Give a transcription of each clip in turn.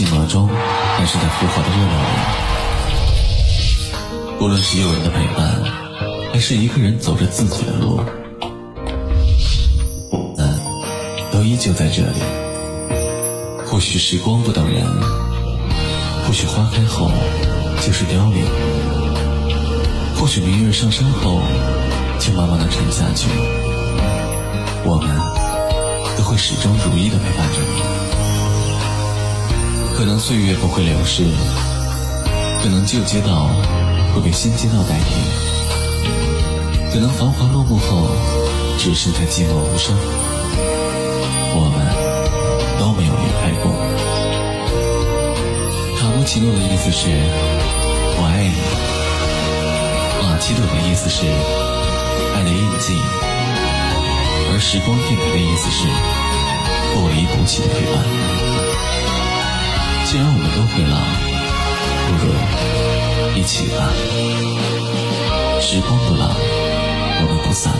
寂寞中，还是在浮华的热闹里；无论是有人的陪伴，还是一个人走着自己的路，我们都依旧在这里。或许时光不等人，或许花开后就是凋零，或许明月上升后就慢慢的沉下去。我们都会始终如一的陪伴着你。可能岁月不会流逝，可能旧街道会被新街道代替，可能繁华落幕后只剩下寂寞无声。我们都没有离开过。卡布奇诺的意思是“我爱你”，马奇朵的意思是“爱的印记”。而时光电台的意思是不离不弃的陪伴。既然我们都会老，不如一起吧。时光不老，我们不散。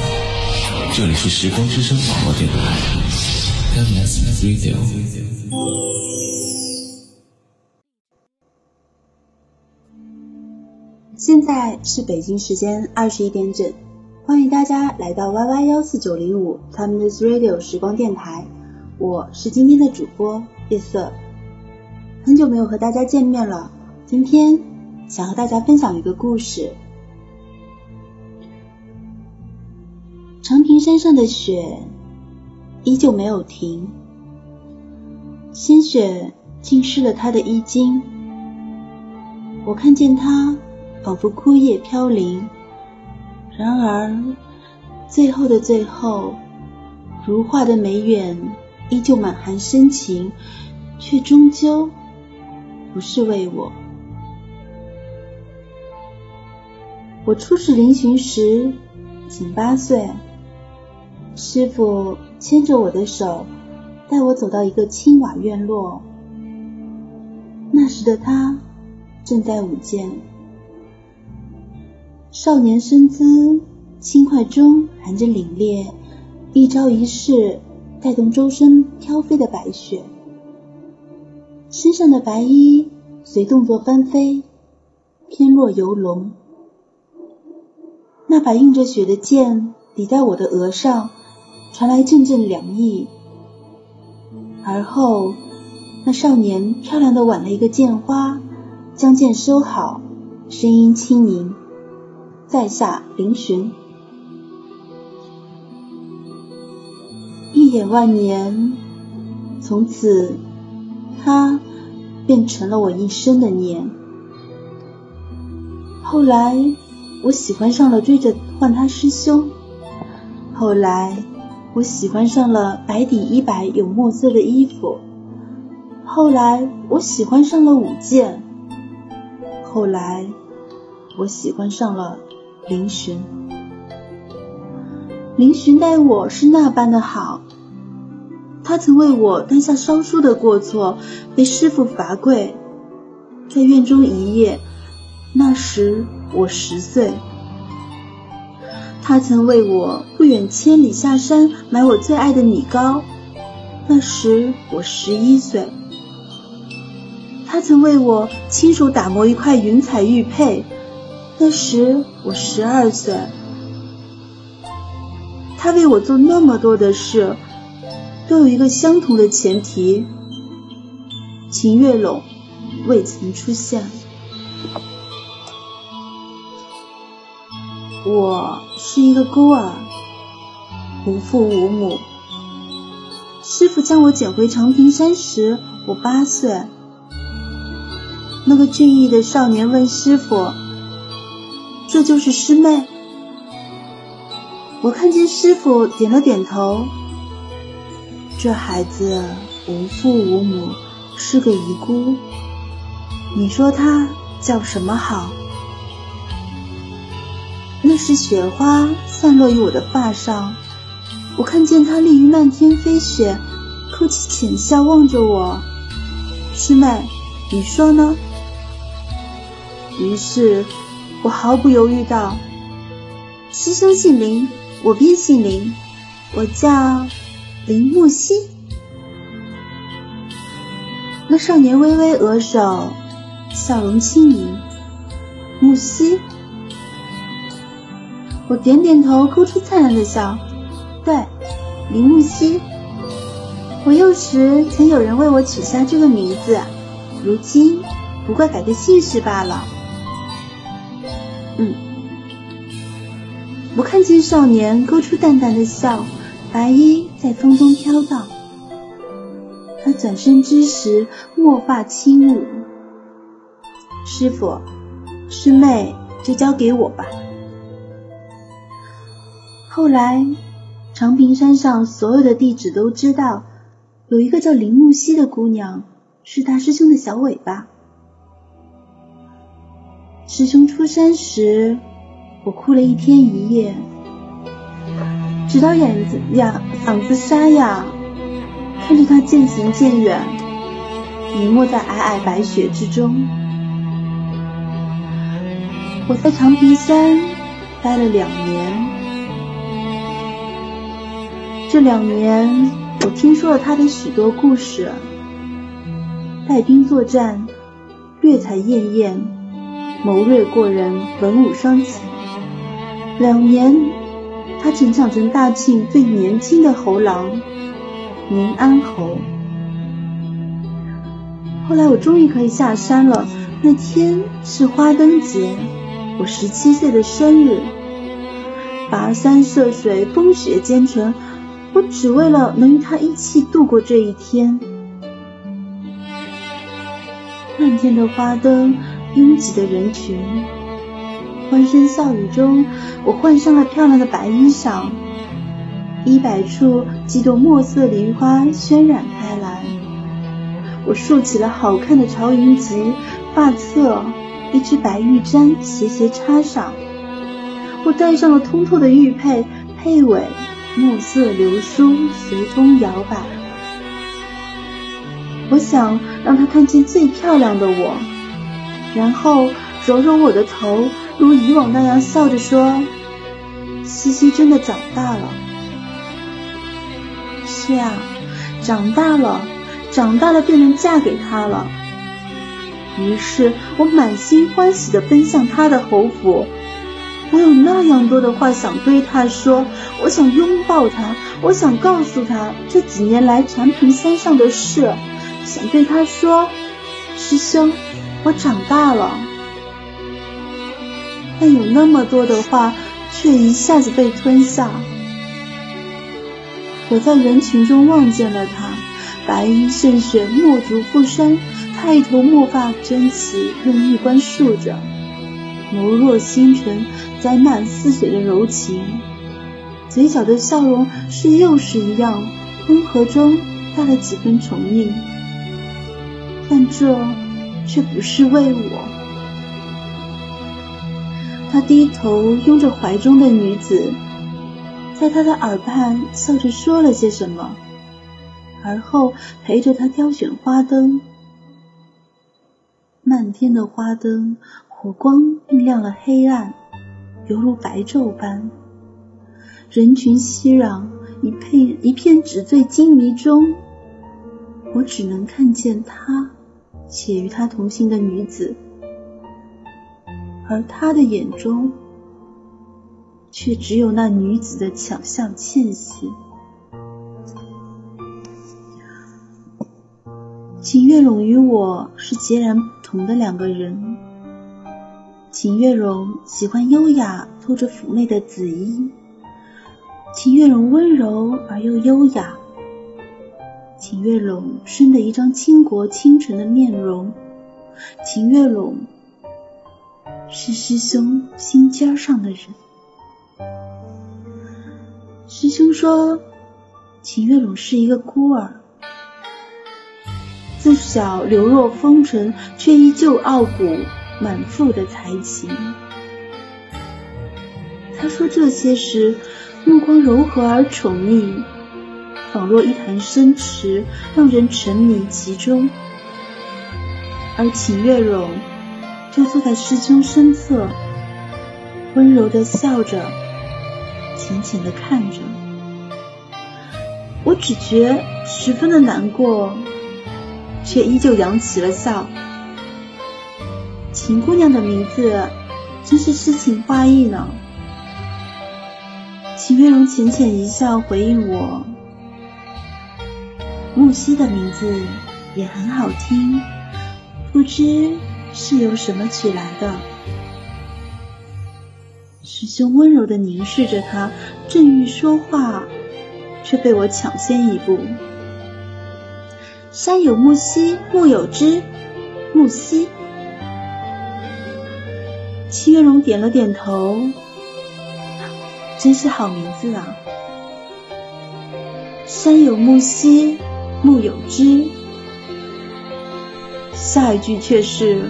这里是时光之声网络电台，Timeless Radio。现在是北京时间二十一点整。欢迎大家来到 YY 幺四九零五 Timeless Radio 时光电台，我是今天的主播夜色。很久没有和大家见面了，今天想和大家分享一个故事。长平山上的雪依旧没有停，鲜血浸湿了他的衣襟，我看见他仿佛枯叶飘零。然而，最后的最后，如画的眉眼依旧满含深情，却终究不是为我。我初识灵寻时仅八岁，师傅牵着我的手，带我走到一个青瓦院落。那时的他正在舞剑。少年身姿轻快中含着凛冽，一招一式带动周身飘飞的白雪，身上的白衣随动作翻飞，翩若游龙。那把映着雪的剑抵在我的额上，传来阵阵凉意。而后，那少年漂亮的挽了一个剑花，将剑收好，声音轻盈。在下凌寻，一眼万年，从此他便成了我一生的念。后来我喜欢上了追着唤他师兄，后来我喜欢上了白底衣白有墨色的衣服，后来我喜欢上了舞剑，后来我喜欢上了。林寻，林寻待我是那般的好，他曾为我担下烧书的过错，被师傅罚跪，在院中一夜。那时我十岁，他曾为我不远千里下山买我最爱的米糕，那时我十一岁。他曾为我亲手打磨一块云彩玉佩。那时我十二岁，他为我做那么多的事，都有一个相同的前提：秦月拢未曾出现。我是一个孤儿，无父无母。师傅将我捡回长平山时，我八岁。那个俊逸的少年问师傅。这就是师妹。我看见师傅点了点头。这孩子无父无母，是个遗孤。你说他叫什么好？那时雪花散落于我的发上，我看见他立于漫天飞雪，扣起浅笑望着我。师妹，你说呢？于是。我毫不犹豫道：“师兄姓林，我便姓林。我叫林木兮。那少年微微额首，笑容轻盈。木兮，我点点头，勾出灿烂的笑。对，林木兮。我幼时曾有人为我取下这个名字，如今不过改个姓氏罢了。嗯，我看见少年勾出淡淡的笑，白衣在风中飘荡。他转身之时，墨发轻舞。师傅，师妹就交给我吧。后来，长平山上所有的弟子都知道。有一个叫林木兮的姑娘，是大师兄的小尾巴。师兄出山时，我哭了一天一夜，直到眼子呀嗓子沙哑，看着他渐行渐远，隐没在皑皑白雪之中。我在长平山待了两年，这两年。我听说了他的许多故事，带兵作战，略才艳艳，谋略过人，文武双全。两年，他成长成大庆最年轻的猴郎——宁安侯。后来我终于可以下山了。那天是花灯节，我十七岁的生日。跋山涉水，风雪兼程。我只为了能与他一起度过这一天。漫天的花灯，拥挤的人群，欢声笑语中，我换上了漂亮的白衣裳。衣摆处几朵墨色梨花渲染开来。我竖起了好看的朝云髻，发侧一只白玉簪斜斜插上。我戴上了通透的玉佩，佩尾。墨色流苏随风摇摆，我想让他看见最漂亮的我，然后揉揉我的头，如以往那样笑着说：“西西真的长大了。”是啊，长大了，长大了便能嫁给他了。于是我满心欢喜地奔向他的侯府。我有那样多的话想对他说，我想拥抱他，我想告诉他这几年来长平山上的事，想对他说：“师兄，我长大了。”但有那么多的话却一下子被吞下。我在人群中望见了他，白衣胜雪，墨竹覆山，他头墨发争齐，用玉冠束着，眸若星辰。载满似水的柔情，嘴角的笑容是幼时一样，温和中带了几分宠溺。但这却不是为我。他低头拥着怀中的女子，在他的耳畔笑着说了些什么，而后陪着他挑选花灯。漫天的花灯，火光映亮了黑暗。犹如白昼般，人群熙攘，一片一片纸醉金迷中，我只能看见他且与他同行的女子，而他的眼中却只有那女子的巧笑倩兮。秦月拢与我是截然不同的两个人。秦月容喜欢优雅、透着妩媚的紫衣。秦月容温柔而又优雅。秦月容生的一张倾国倾城的面容。秦月容是师兄心尖上的人。师兄说，秦月容是一个孤儿，自小流落风尘，却依旧傲骨。满腹的才情。他说这些时，目光柔和而宠溺，仿若一潭深池，让人沉迷其中。而秦月容就坐在师兄身侧，温柔的笑着，浅浅的看着。我只觉十分的难过，却依旧扬起了笑。秦姑娘的名字真是诗情画意呢。秦月荣浅浅一笑，回应我：“木兮的名字也很好听，不知是由什么取来的？”师兄温柔的凝视着他，正欲说话，却被我抢先一步。山有木兮木有枝，木兮。戚月荣点了点头，真是好名字啊！山有木兮木有枝，下一句却是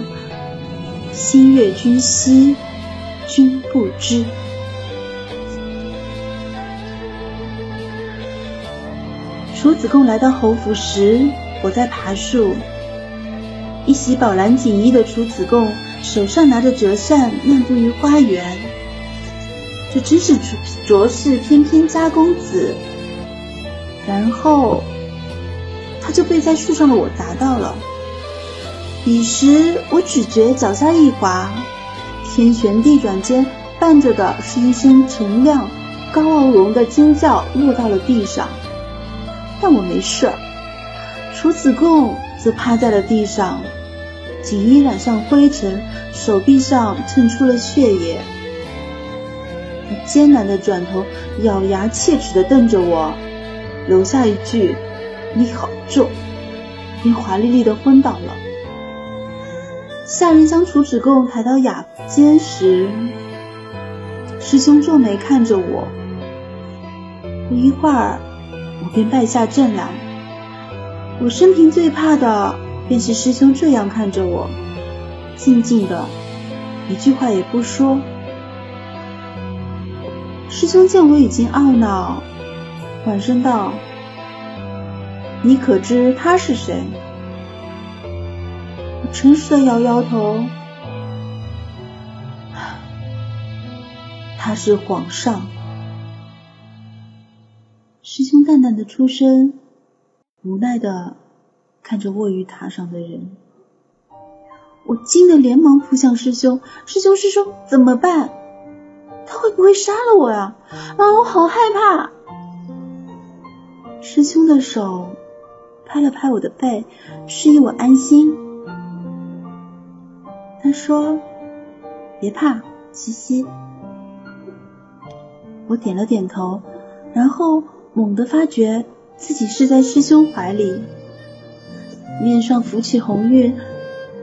心悦君兮。君不知，楚子贡来到侯府时，我在爬树。一袭宝蓝锦衣的楚子贡，手上拿着折扇，漫步于花园。这真是卓氏翩翩家公子。然后，他就被在树上的我砸到了。彼时，我只觉脚下一滑。天旋地转间，伴着的是一声沉亮、高傲容的尖叫，落到了地上。但我没事，楚子贡则趴在了地上，锦衣染上灰尘，手臂上蹭出了血液。艰难的转头，咬牙切齿的瞪着我，留下一句：“你好重”，便华丽丽的昏倒了。下人将楚子贡抬到雅间时，师兄皱眉看着我。不一会儿，我便败下阵来。我生平最怕的，便是师兄这样看着我，静静的，一句话也不说。师兄见我已经懊恼，缓声道：“你可知他是谁？”我诚实的摇摇头，他是皇上。师兄淡淡的出声，无奈的看着卧于榻上的人。我惊得连忙扑向师兄，师兄师兄怎么办？他会不会杀了我呀？啊，我好害怕！师兄的手拍了拍我的背，示意我安心。说：“别怕，西西。”我点了点头，然后猛地发觉自己是在师兄怀里，面上浮起红晕，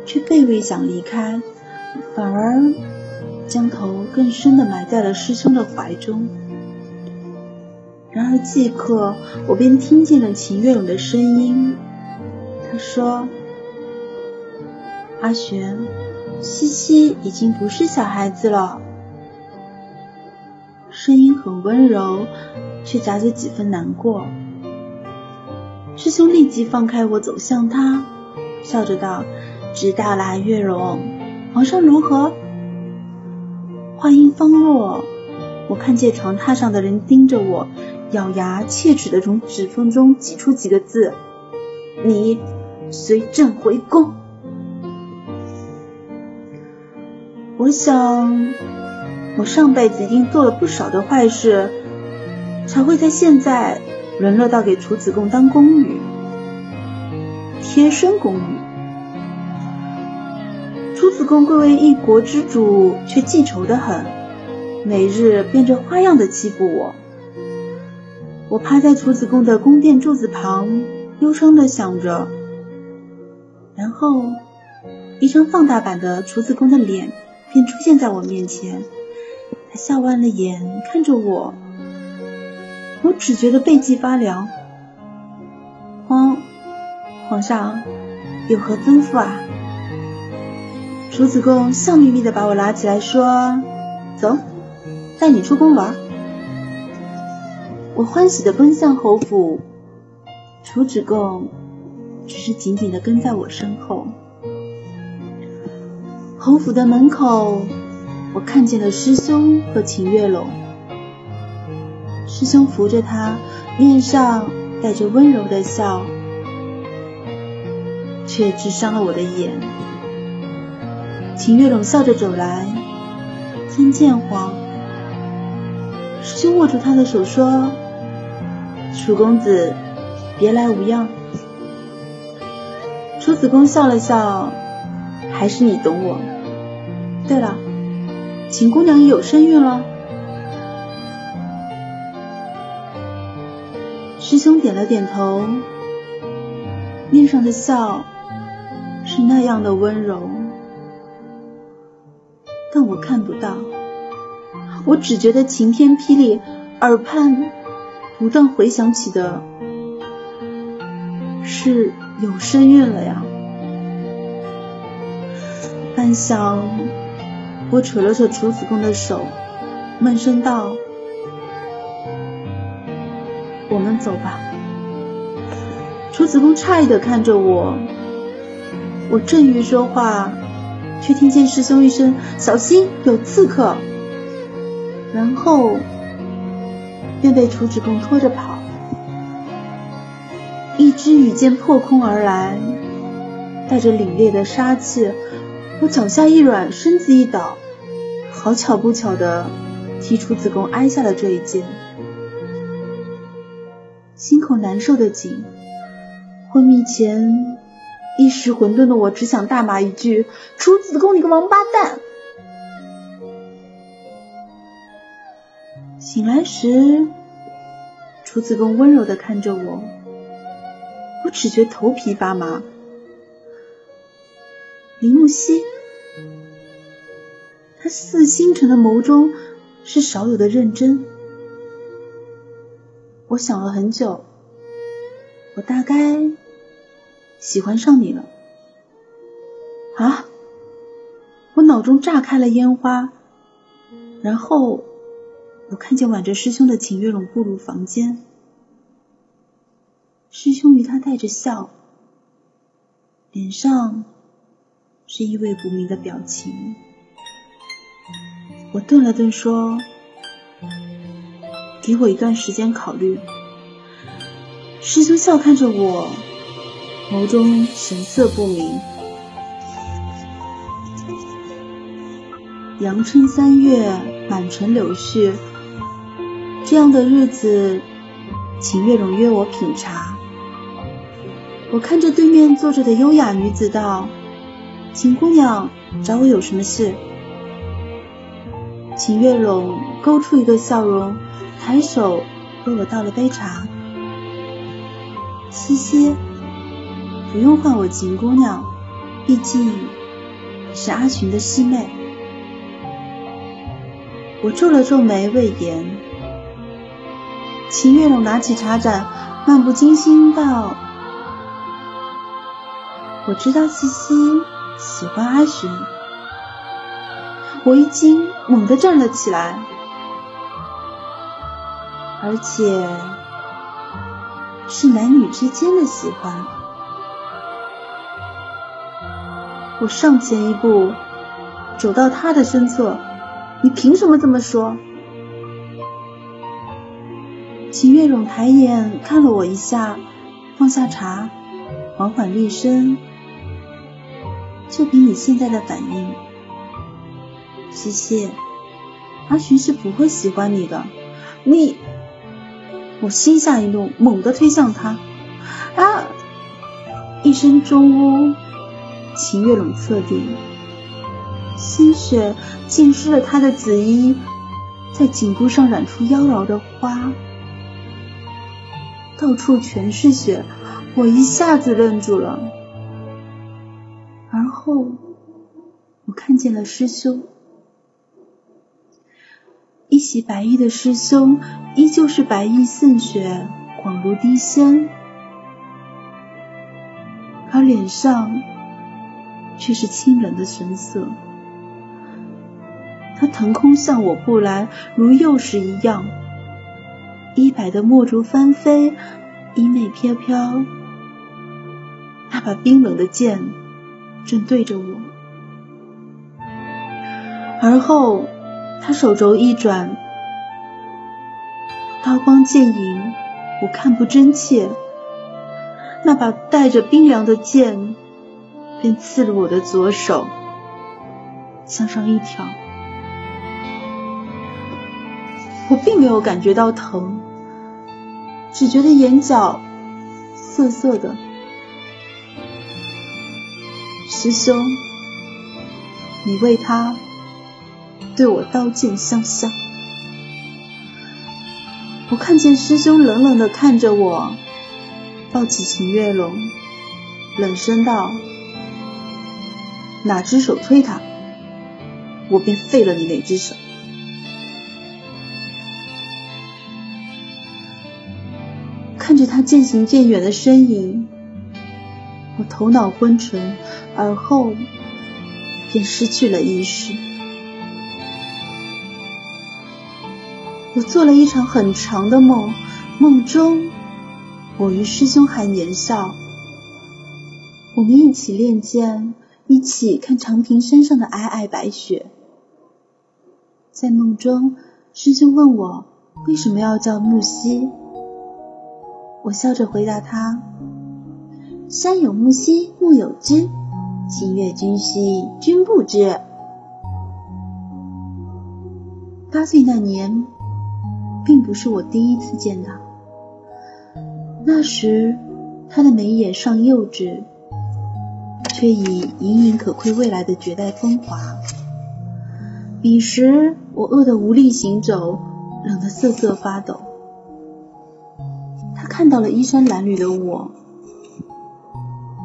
却并未想离开，反而将头更深的埋在了师兄的怀中。然而即刻，我便听见了秦月勇的声音，他说：“阿玄。”西西已经不是小孩子了，声音很温柔，却夹着几分难过。师兄立即放开我，走向他，笑着道：“知道啦，月容，皇上如何？”话音方落，我看见床榻上的人盯着我，咬牙切齿的从指缝中挤出几个字：“你随朕回宫。”我想，我上辈子一定做了不少的坏事，才会在现在沦落到给楚子贡当宫女，贴身宫女。楚子贡贵为一国之主，却记仇的很，每日变着花样的欺负我。我趴在楚子贡的宫殿柱子旁，忧伤的想着，然后一张放大版的楚子贡的脸。便出现在我面前，他笑弯了眼看着我，我只觉得背脊发凉。皇皇上有何吩咐啊？楚子贡笑眯眯的把我拉起来说：“走，带你出宫玩。”我欢喜的奔向侯府，楚子贡只是紧紧的跟在我身后。侯府的门口，我看见了师兄和秦月龙。师兄扶着他，面上带着温柔的笑，却直伤了我的眼。秦月龙笑着走来，参见皇。师兄握住他的手说：“楚公子，别来无恙。”楚子公笑了笑：“还是你懂我。对了，秦姑娘有身孕了。”师兄点了点头，面上的笑是那样的温柔，但我看不到。我只觉得晴天霹雳，耳畔不断回响起的是有身孕了呀。半晌，我扯了扯楚子贡的手，闷声道：“我们走吧。”楚子贡诧异的看着我，我正欲说话，却听见师兄一声：“小心，有刺客！”然后便被楚子贡拖着跑，一支羽箭破空而来，带着凛冽的杀气。我脚下一软，身子一倒，好巧不巧的替楚子贡挨下了这一剑，心口难受的紧。昏迷前，一时混沌的我只想大骂一句：“楚子贡，你个王八蛋！”醒来时，楚子贡温柔的看着我，我只觉头皮发麻。林木兮，他似星辰的眸中是少有的认真。我想了很久，我大概喜欢上你了。啊！我脑中炸开了烟花，然后。我看见挽着师兄的秦月龙步入房间，师兄与他带着笑，脸上是意味不明的表情。我顿了顿，说：“给我一段时间考虑。”师兄笑看着我，眸中神色不明。阳春三月，满城柳絮。这样的日子，请月容约我品茶。我看着对面坐着的优雅女子道：“秦姑娘找我有什么事？”秦月龙勾出一个笑容，抬手为我倒了杯茶。西西，不用唤我秦姑娘，毕竟是阿寻的师妹。我皱了皱眉，未言。秦月龙拿起茶盏，漫不经心道：“我知道西西喜欢阿寻。”我一惊，猛地站了起来，而且是男女之间的喜欢。我上前一步，走到他的身侧：“你凭什么这么说？”秦月龙抬眼看了我一下，放下茶，缓缓立身：“就凭你现在的反应，西西，阿寻是不会喜欢你的。”你，我心下一怒，猛地推向他，啊！一声中呜，秦月冷侧地，鲜血浸湿了他的紫衣，在颈部上染出妖娆的花。到处全是血，我一下子愣住了。而后，我看见了师兄，一袭白衣的师兄，依旧是白衣胜雪，广如滴仙，而脸上却是清冷的神色。他腾空向我扑来，如幼时一样。衣摆的墨竹翻飞，衣袂飘飘。那把冰冷的剑正对着我，而后他手肘一转，刀光剑影我看不真切，那把带着冰凉的剑便刺入我的左手，向上一挑。我并没有感觉到疼，只觉得眼角涩涩的。师兄，你为他对我刀剑相向。我看见师兄冷冷的看着我，抱起秦月龙，冷声道：“哪只手推他，我便废了你哪只手。”看着他渐行渐远的身影，我头脑昏沉，而后便失去了意识。我做了一场很长的梦，梦中我与师兄还年少，我们一起练剑，一起看长平山上的皑皑白雪。在梦中，师兄问我为什么要叫木兮。我笑着回答他：“山有木兮木有枝，心悦君兮君不知。”八岁那年，并不是我第一次见他。那时，他的眉眼尚幼稚，却已隐隐可窥未来的绝代风华。彼时，我饿得无力行走，冷得瑟瑟发抖。他看到了衣衫褴褛的我，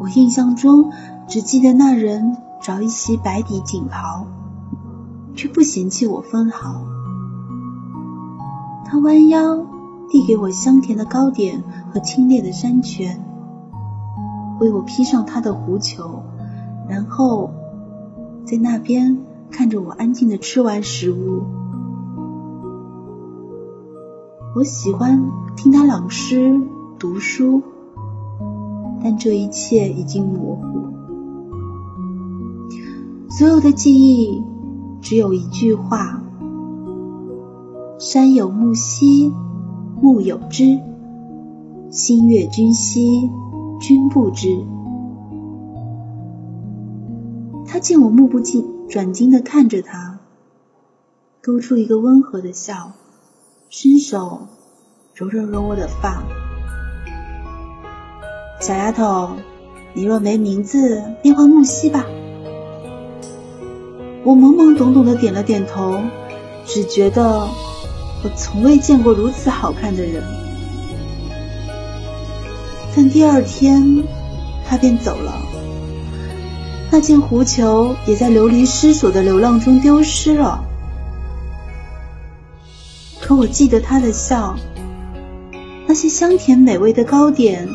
我印象中只记得那人着一袭白底锦袍，却不嫌弃我分毫。他弯腰递给我香甜的糕点和清冽的山泉，为我披上他的狐裘，然后在那边看着我安静的吃完食物。我喜欢听他朗诗、读书，但这一切已经模糊。所有的记忆只有一句话：山有木兮木有枝，心悦君兮君不知。他见我目不转睛的看着他，勾出一个温和的笑。伸手揉揉揉我的发，小丫头，你若没名字，便唤木兮吧。我懵懵懂懂的点了点头，只觉得我从未见过如此好看的人。但第二天，他便走了，那件狐裘也在流离失所的流浪中丢失了。可我记得他的笑，那些香甜美味的糕点，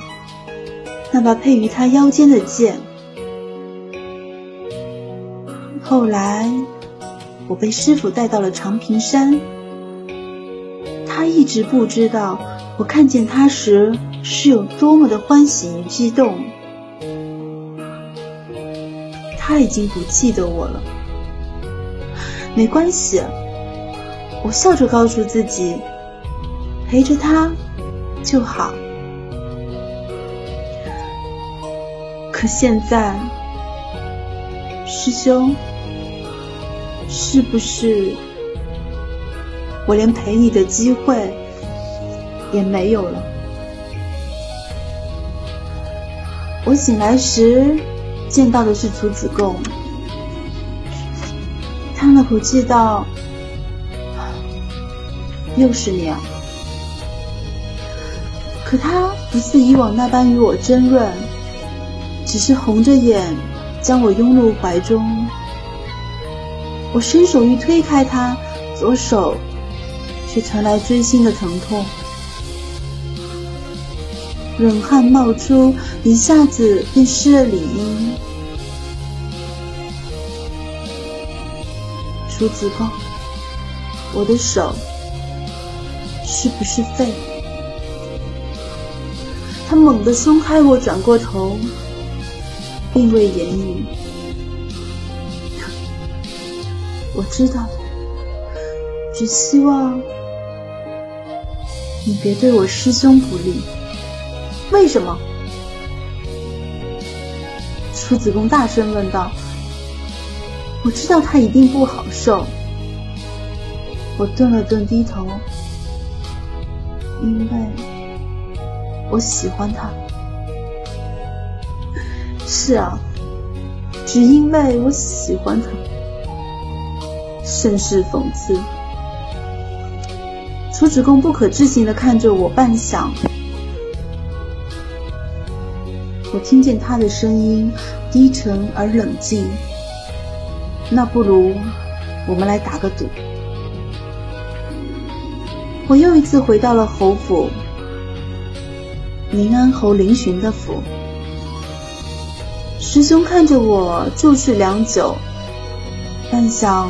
那把配于他腰间的剑。后来，我被师傅带到了长平山，他一直不知道我看见他时是有多么的欢喜与激动。他已经不记得我了，没关系。我笑着告诉自己，陪着他就好。可现在，师兄，是不是我连陪你的机会也没有了？我醒来时见到的是楚子贡，叹了口气道。又是你啊！可他不似以往那般与我争论，只是红着眼将我拥入怀中。我伸手欲推开他，左手却传来锥心的疼痛，冷汗冒出，一下子便湿了里衣。楚子贡，我的手。是不是废？他猛地松开我，转过头，并未言语。我知道，只希望你别对我师兄不利。为什么？楚子贡大声问道。我知道他一定不好受。我顿了顿，低头，因为我喜欢他。是啊，只因为我喜欢他，甚是讽刺。楚子贡不可置信的看着我，半晌，我听见他的声音低沉而冷静。那不如我们来打个赌。我又一次回到了侯府，宁安侯林询的府。师兄看着我注视良久，半晌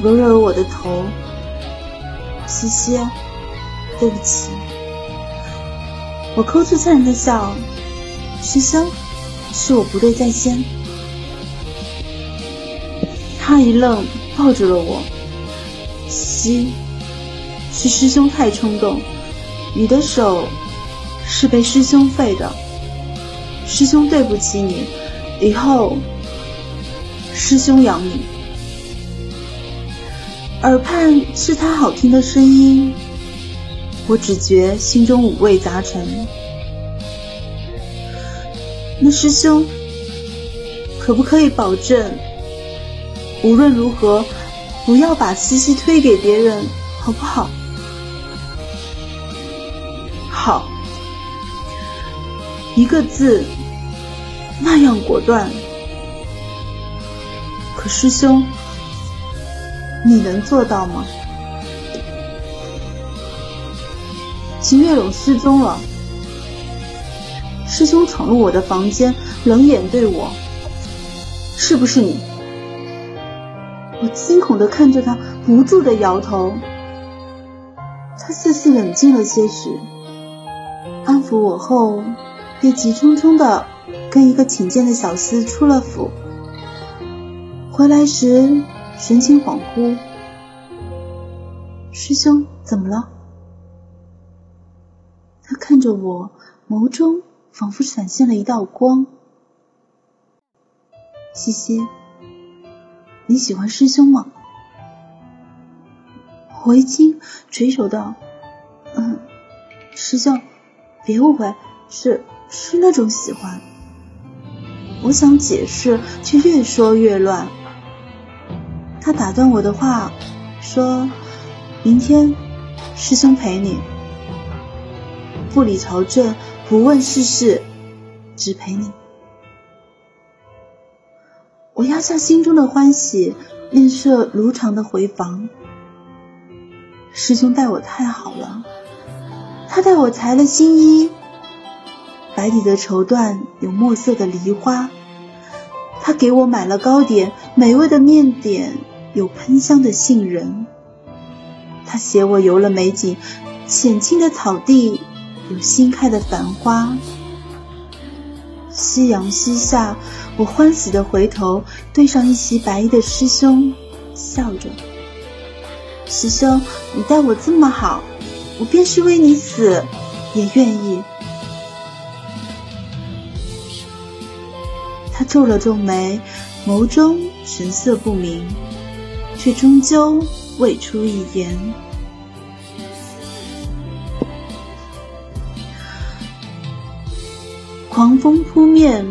揉揉我的头。西西，对不起。我抠出灿然的笑。师兄，是我不对在先。他一愣，抱住了我。西，是师兄太冲动，你的手是被师兄废的。师兄对不起你，以后师兄养你。耳畔是他好听的声音，我只觉心中五味杂陈。那师兄可不可以保证？无论如何，不要把西西推给别人，好不好？好，一个字，那样果断。可师兄，你能做到吗？秦月勇失踪了，师兄闯入我的房间，冷眼对我，是不是你？我惊恐的看着他，不住的摇头。他似似冷静了些许，安抚我后，便急匆匆的跟一个请见的小厮出了府。回来时神情恍惚。师兄怎么了？他看着我，眸中仿佛闪现了一道光。西西。你喜欢师兄吗？我一惊，垂首道：“嗯，师兄，别误会，是是那种喜欢。”我想解释，却越说越乱。他打断我的话，说：“明天，师兄陪你，不理朝政，不问世事，只陪你。”我压下心中的欢喜，面色如常的回房。师兄待我太好了，他带我裁了新衣，白底的绸缎有墨色的梨花。他给我买了糕点，美味的面点有喷香的杏仁。他携我游了美景，浅青的草地有新开的繁花。夕阳西下。我欢喜的回头，对上一袭白衣的师兄，笑着：“师兄，你待我这么好，我便是为你死，也愿意。”皱了皱眉，眸中神色不明，却终究未出一言。狂风扑面。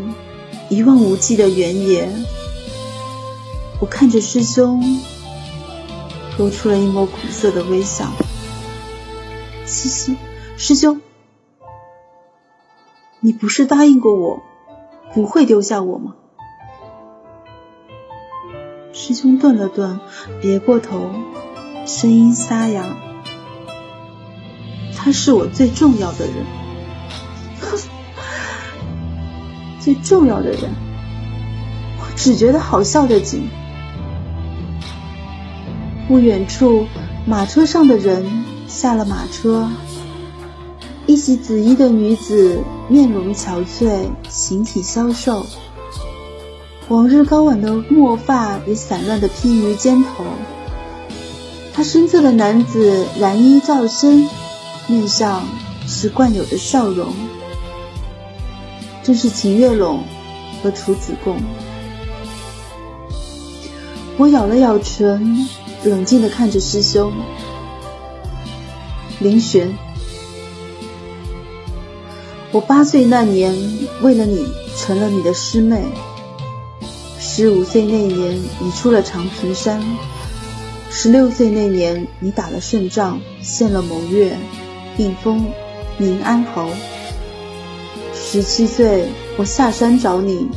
一望无际的原野，我看着师兄，露出了一抹苦涩的微笑。嘻嘻，师兄，你不是答应过我，不会丢下我吗？师兄顿了顿，别过头，声音沙哑：“他是我最重要的人。”最重要的人，我只觉得好笑的紧。不远处，马车上的人下了马车，一袭紫衣的女子，面容憔悴，形体消瘦，往日高挽的墨发也散乱的披于肩头。他身侧的男子蓝衣罩身，面上是惯有的笑容，正是秦月龙和楚子贡。我咬了咬唇，冷静地看着师兄林玄。我八岁那年，为了你成了你的师妹。十五岁那年，你出了长平山；十六岁那年，你打了胜仗，献了蒙月，并封宁安侯。十七岁，我下山找你，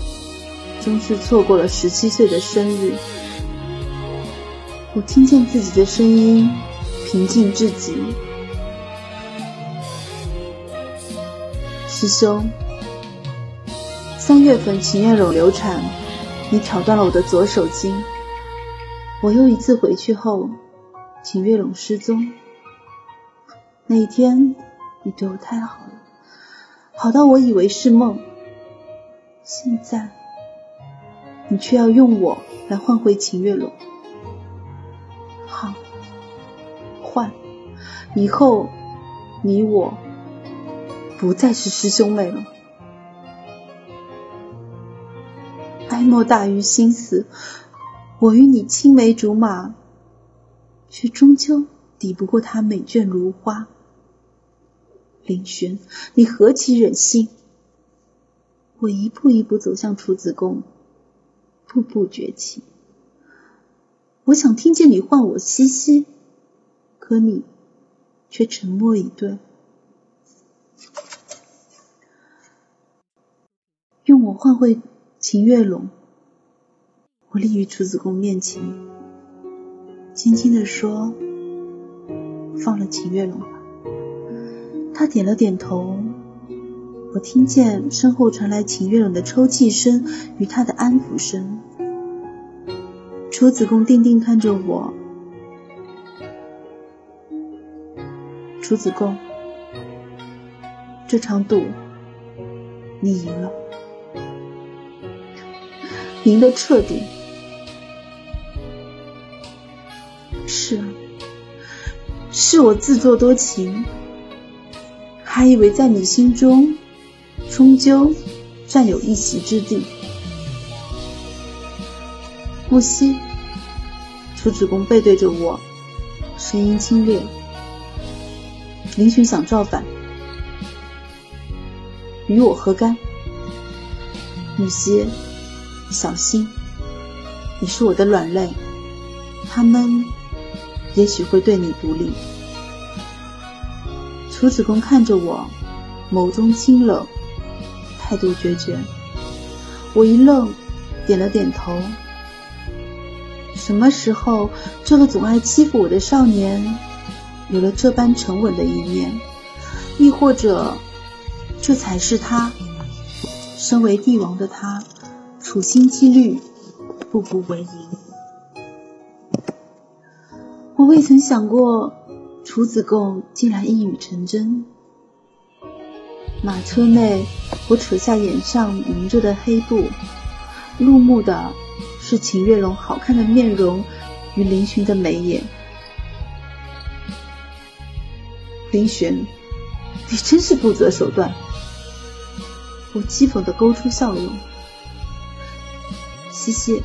终是错过了十七岁的生日。我听见自己的声音，平静至极。师兄，三月份秦月龙流产，你挑断了我的左手筋。我又一次回去后，秦月龙失踪。那一天，你对我太好了，好到我以为是梦。现在，你却要用我来换回秦月龙。好，换，以后你我不再是师兄妹了。哀莫大于心死，我与你青梅竹马，却终究抵不过他美眷如花。林轩，你何其忍心！我一步一步走向楚子宫，步步崛起。我想听见你唤我西西，可你却沉默以对，用我换回秦月龙。我立于楚子贡面前，轻轻地说：“放了秦月龙吧。”他点了点头。我听见身后传来秦月龙的抽泣声与他的安抚声。楚子贡定定看着我，楚子贡，这场赌你赢了，赢得彻底。是啊，是我自作多情，还以为在你心中终究占有一席之地。木西。楚子贡背对着我，声音清冽。林寻想造反，与我何干？母西，小心，你是我的软肋，他们也许会对你不利。楚子贡看着我，眸中清冷，态度决绝。我一愣，点了点头。什么时候，这个总爱欺负我的少年，有了这般沉稳的一面？亦或者，这才是他，身为帝王的他，处心积虑，步步为营。我未曾想过，楚子贡竟然一语成真。马车内，我扯下眼上蒙着的黑布，入目的。是秦月龙好看的面容与林寻的眉眼。林玄，你真是不择手段。我讥讽的勾出笑容。西西，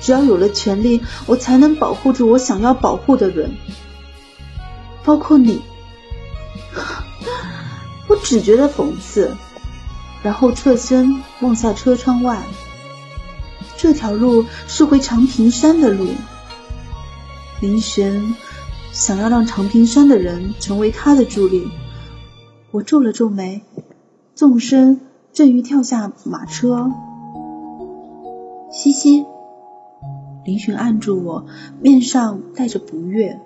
只要有了权力，我才能保护住我想要保护的人，包括你。我只觉得讽刺，然后侧身望下车窗外。这条路是回长平山的路。林玄想要让长平山的人成为他的助力。我皱了皱眉，纵身正欲跳下马车。西西，林寻按住我，面上带着不悦。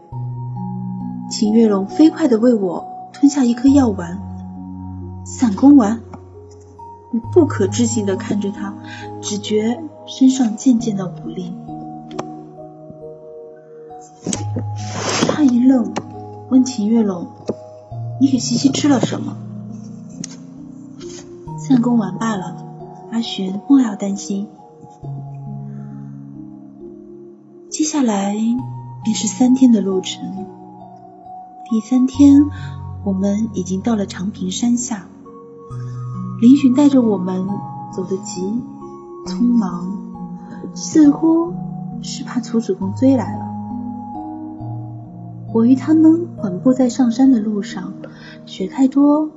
秦月龙飞快的为我吞下一颗药丸，散功丸。我不可置信的看着他，只觉。身上渐渐的无力，他一愣，问秦月龙：“你给西西吃了什么？”散功丸罢了，阿寻莫要担心。下来便是三天的路程。第三天，我们已经到了长平山下。林寻带着我们走得急匆忙，似乎是怕楚子公追来了。我与他们缓步在上山的路上，雪太多，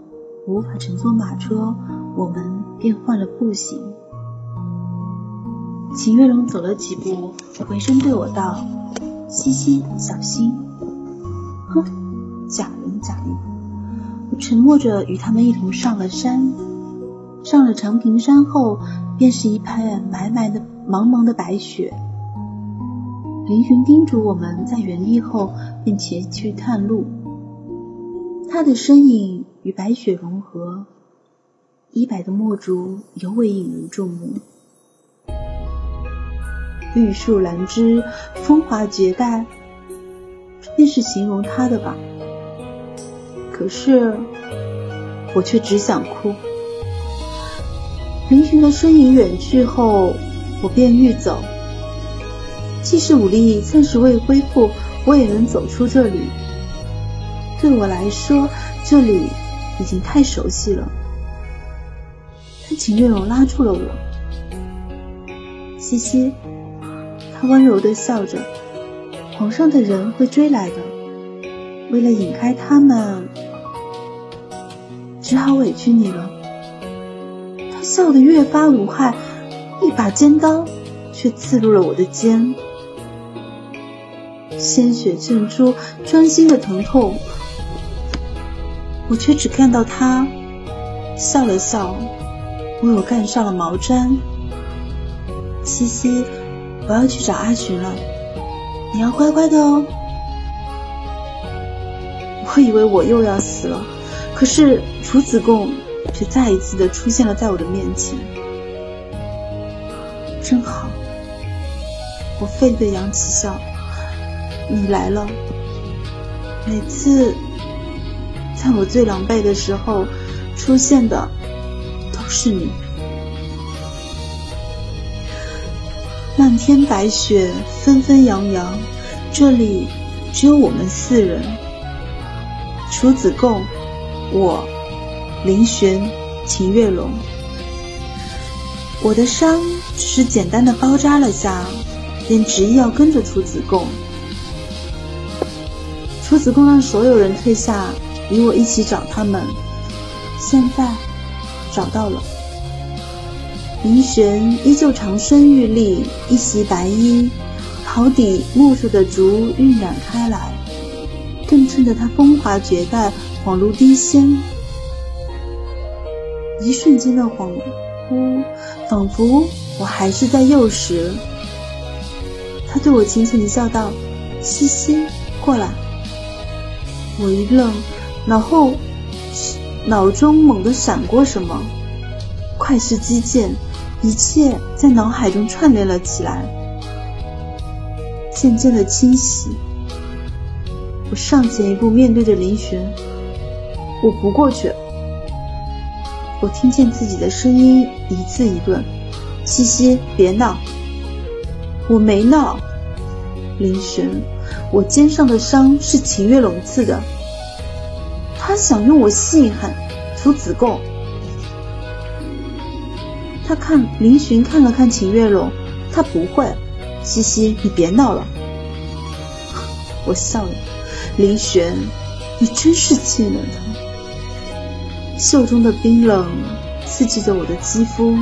无法乘坐马车，我们便换了步行。秦月龙走了几步，回身对我道：“西西，小心！”哼，假人假义。我沉默着与他们一同上了山。上了长平山后，便是一片白白的、茫茫的白雪。林寻叮嘱我们在原地后，便前去探路。他的身影与白雪融合，衣摆的墨竹尤为引人注目。玉树兰枝，风华绝代，便是形容他的吧？可是，我却只想哭。林寻的身影远去后，我便欲走。即使武力暂时未恢复，我也能走出这里。对我来说，这里已经太熟悉了。但秦月龙拉住了我，西西，温柔的笑着。皇上的人会追来的，为了引开他们，只好委屈你了。他笑得越发无害，一把尖刀却刺入了我的肩，鲜血溅出，钻心的疼痛。我却只看到他笑了笑，为我盖上了毛毡。西西，我要去找阿寻了，你要乖乖的哦。我以为我又要死了，可是楚子贡。却再一次的出现了在我的面前，真好。我费力的扬起笑，你来了。每次在我最狼狈的时候出现的都是你。漫天白雪纷纷扬扬，这里只有我们四人：楚子贡，我。林玄、秦月龙，我的伤只是简单的包扎了下，便执意要跟着楚子贡。楚子贡让所有人退下，与我一起找他们。现在找到了，林玄依旧长身玉立，一袭白衣，袍底墨色的竹晕染开来，更衬得他风华绝代，恍如低仙。一瞬间的恍惚，仿佛我还是在幼时。他对我轻轻一笑，道：“西西，过来。”我一愣，脑后脑中猛地闪过什么，快是击剑，一切在脑海中串联了起来，渐渐的清晰。我上前一步，面对着林玄：“我不过去。”我听见自己的声音一字一顿：“西西，别闹！”我没闹。林玄，我肩上的伤是秦月龙刺的，他想用我戏喊楚子贡。他看林寻看了看秦月龙，他不会。西西，你别闹了。我笑了。林玄，你真是气人的。袖中的冰冷刺激着我的肌肤，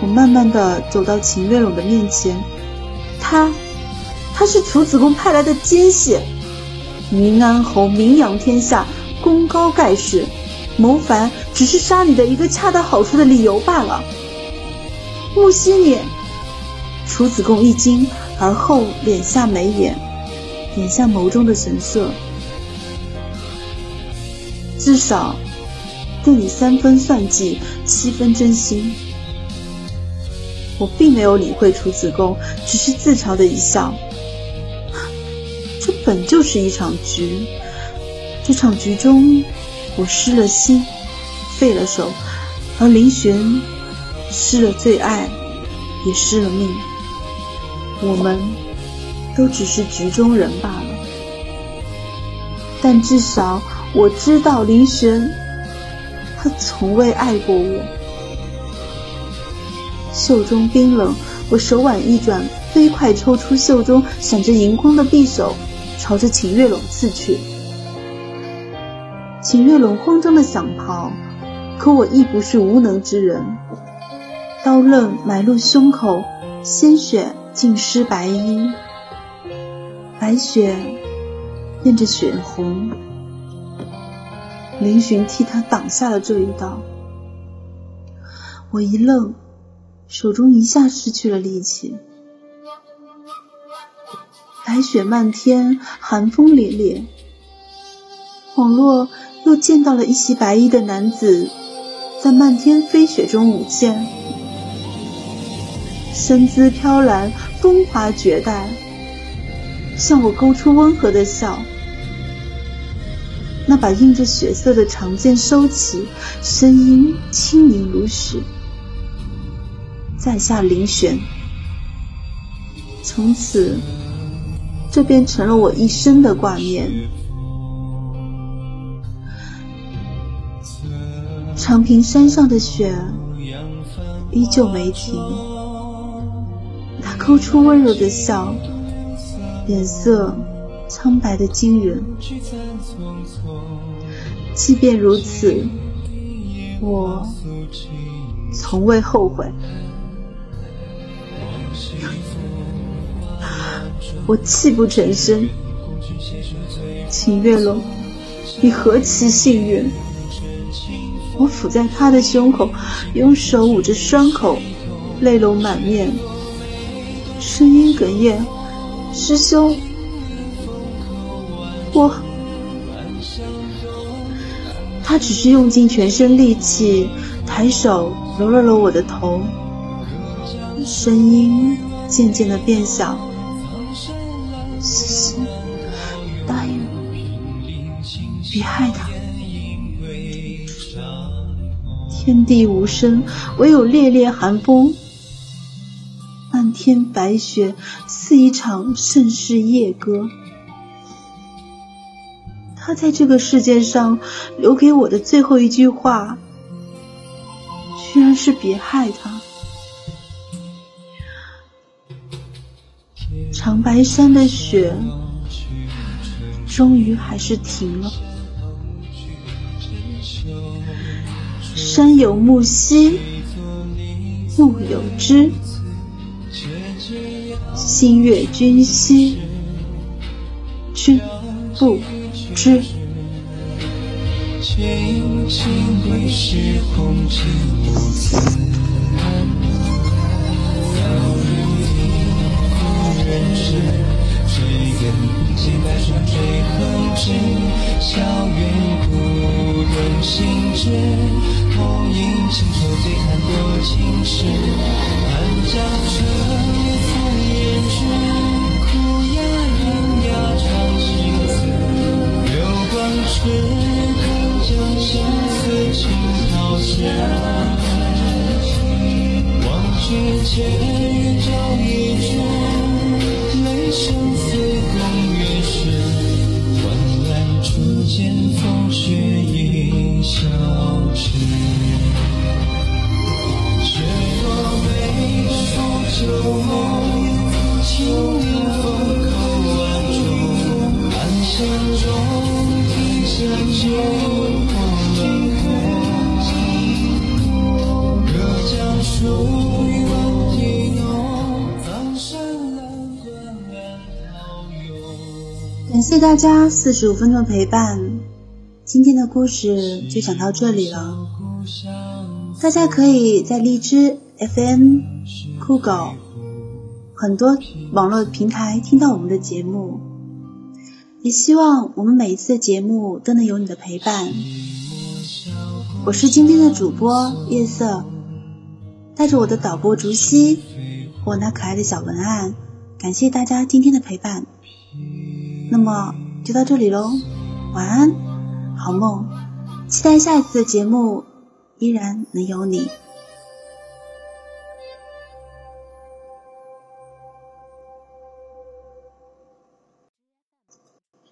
我慢慢的走到秦月龙的面前，他，他是楚子贡派来的奸细，云安侯名扬天下，功高盖世，谋反只是杀你的一个恰到好处的理由罢了。木犀你，楚子贡一惊，而后敛下眉眼，眼下眸中的神色。至少，对你三分算计，七分真心。我并没有理会楚子贡，只是自嘲的一笑。这本就是一场局，这场局中，我失了心，废了手，而林玄失了最爱，也失了命。我们都只是局中人罢了，但至少。我知道林璇，他从未爱过我。袖中冰冷，我手腕一转，飞快抽出袖中闪着银光的匕首，朝着秦月龙刺去。秦月龙慌张的想跑，可我亦不是无能之人，刀刃埋入胸口，鲜血浸湿白衣，白雪变着血红。林寻替他挡下了这一刀，我一愣，手中一下失去了力气。白雪漫天，寒风凛冽，恍若又见到了一袭白衣的男子，在漫天飞雪中舞剑，身姿飘然，风华绝代，向我勾出温和的笑。那把印着血色的长剑收起，声音轻盈如许。在下林玄，从此，这便成了我一生的挂念。长平山上的雪依旧没停，他勾出温柔的笑，脸色。苍白的惊人，即便如此，我从未后悔。我泣不成声。秦月龙，你何其幸运！我伏在他的胸口，用手捂着伤口，泪流满面，声音哽咽：“师兄。”我，他只是用尽全身力气，抬手揉了揉我的头，声音渐渐的变小。谢谢，答应我，别害他。天地无声，唯有烈烈寒风，漫天白雪，似一场盛世夜歌。他在这个世界上留给我的最后一句话，居然是别害他。长白山的雪，终于还是停了。山有木兮木有枝，心悦君兮君不。知。轻轻对时空静无字，早已不认识，追根几百双追恨之，笑远孤灯心知，梦萦轻愁最叹多情事，寒江春风烟至，苦哑喑哑长心思。时看江相思情陶醉，望君千大家四十五分钟陪伴，今天的故事就讲到这里了。大家可以在荔枝 FM、酷狗很多网络平台听到我们的节目。也希望我们每一次的节目都能有你的陪伴。我是今天的主播夜色，带着我的导播竹溪和那可爱的小文案，感谢大家今天的陪伴。那么就到这里喽，晚安，好梦，期待下一次的节目依然能有你。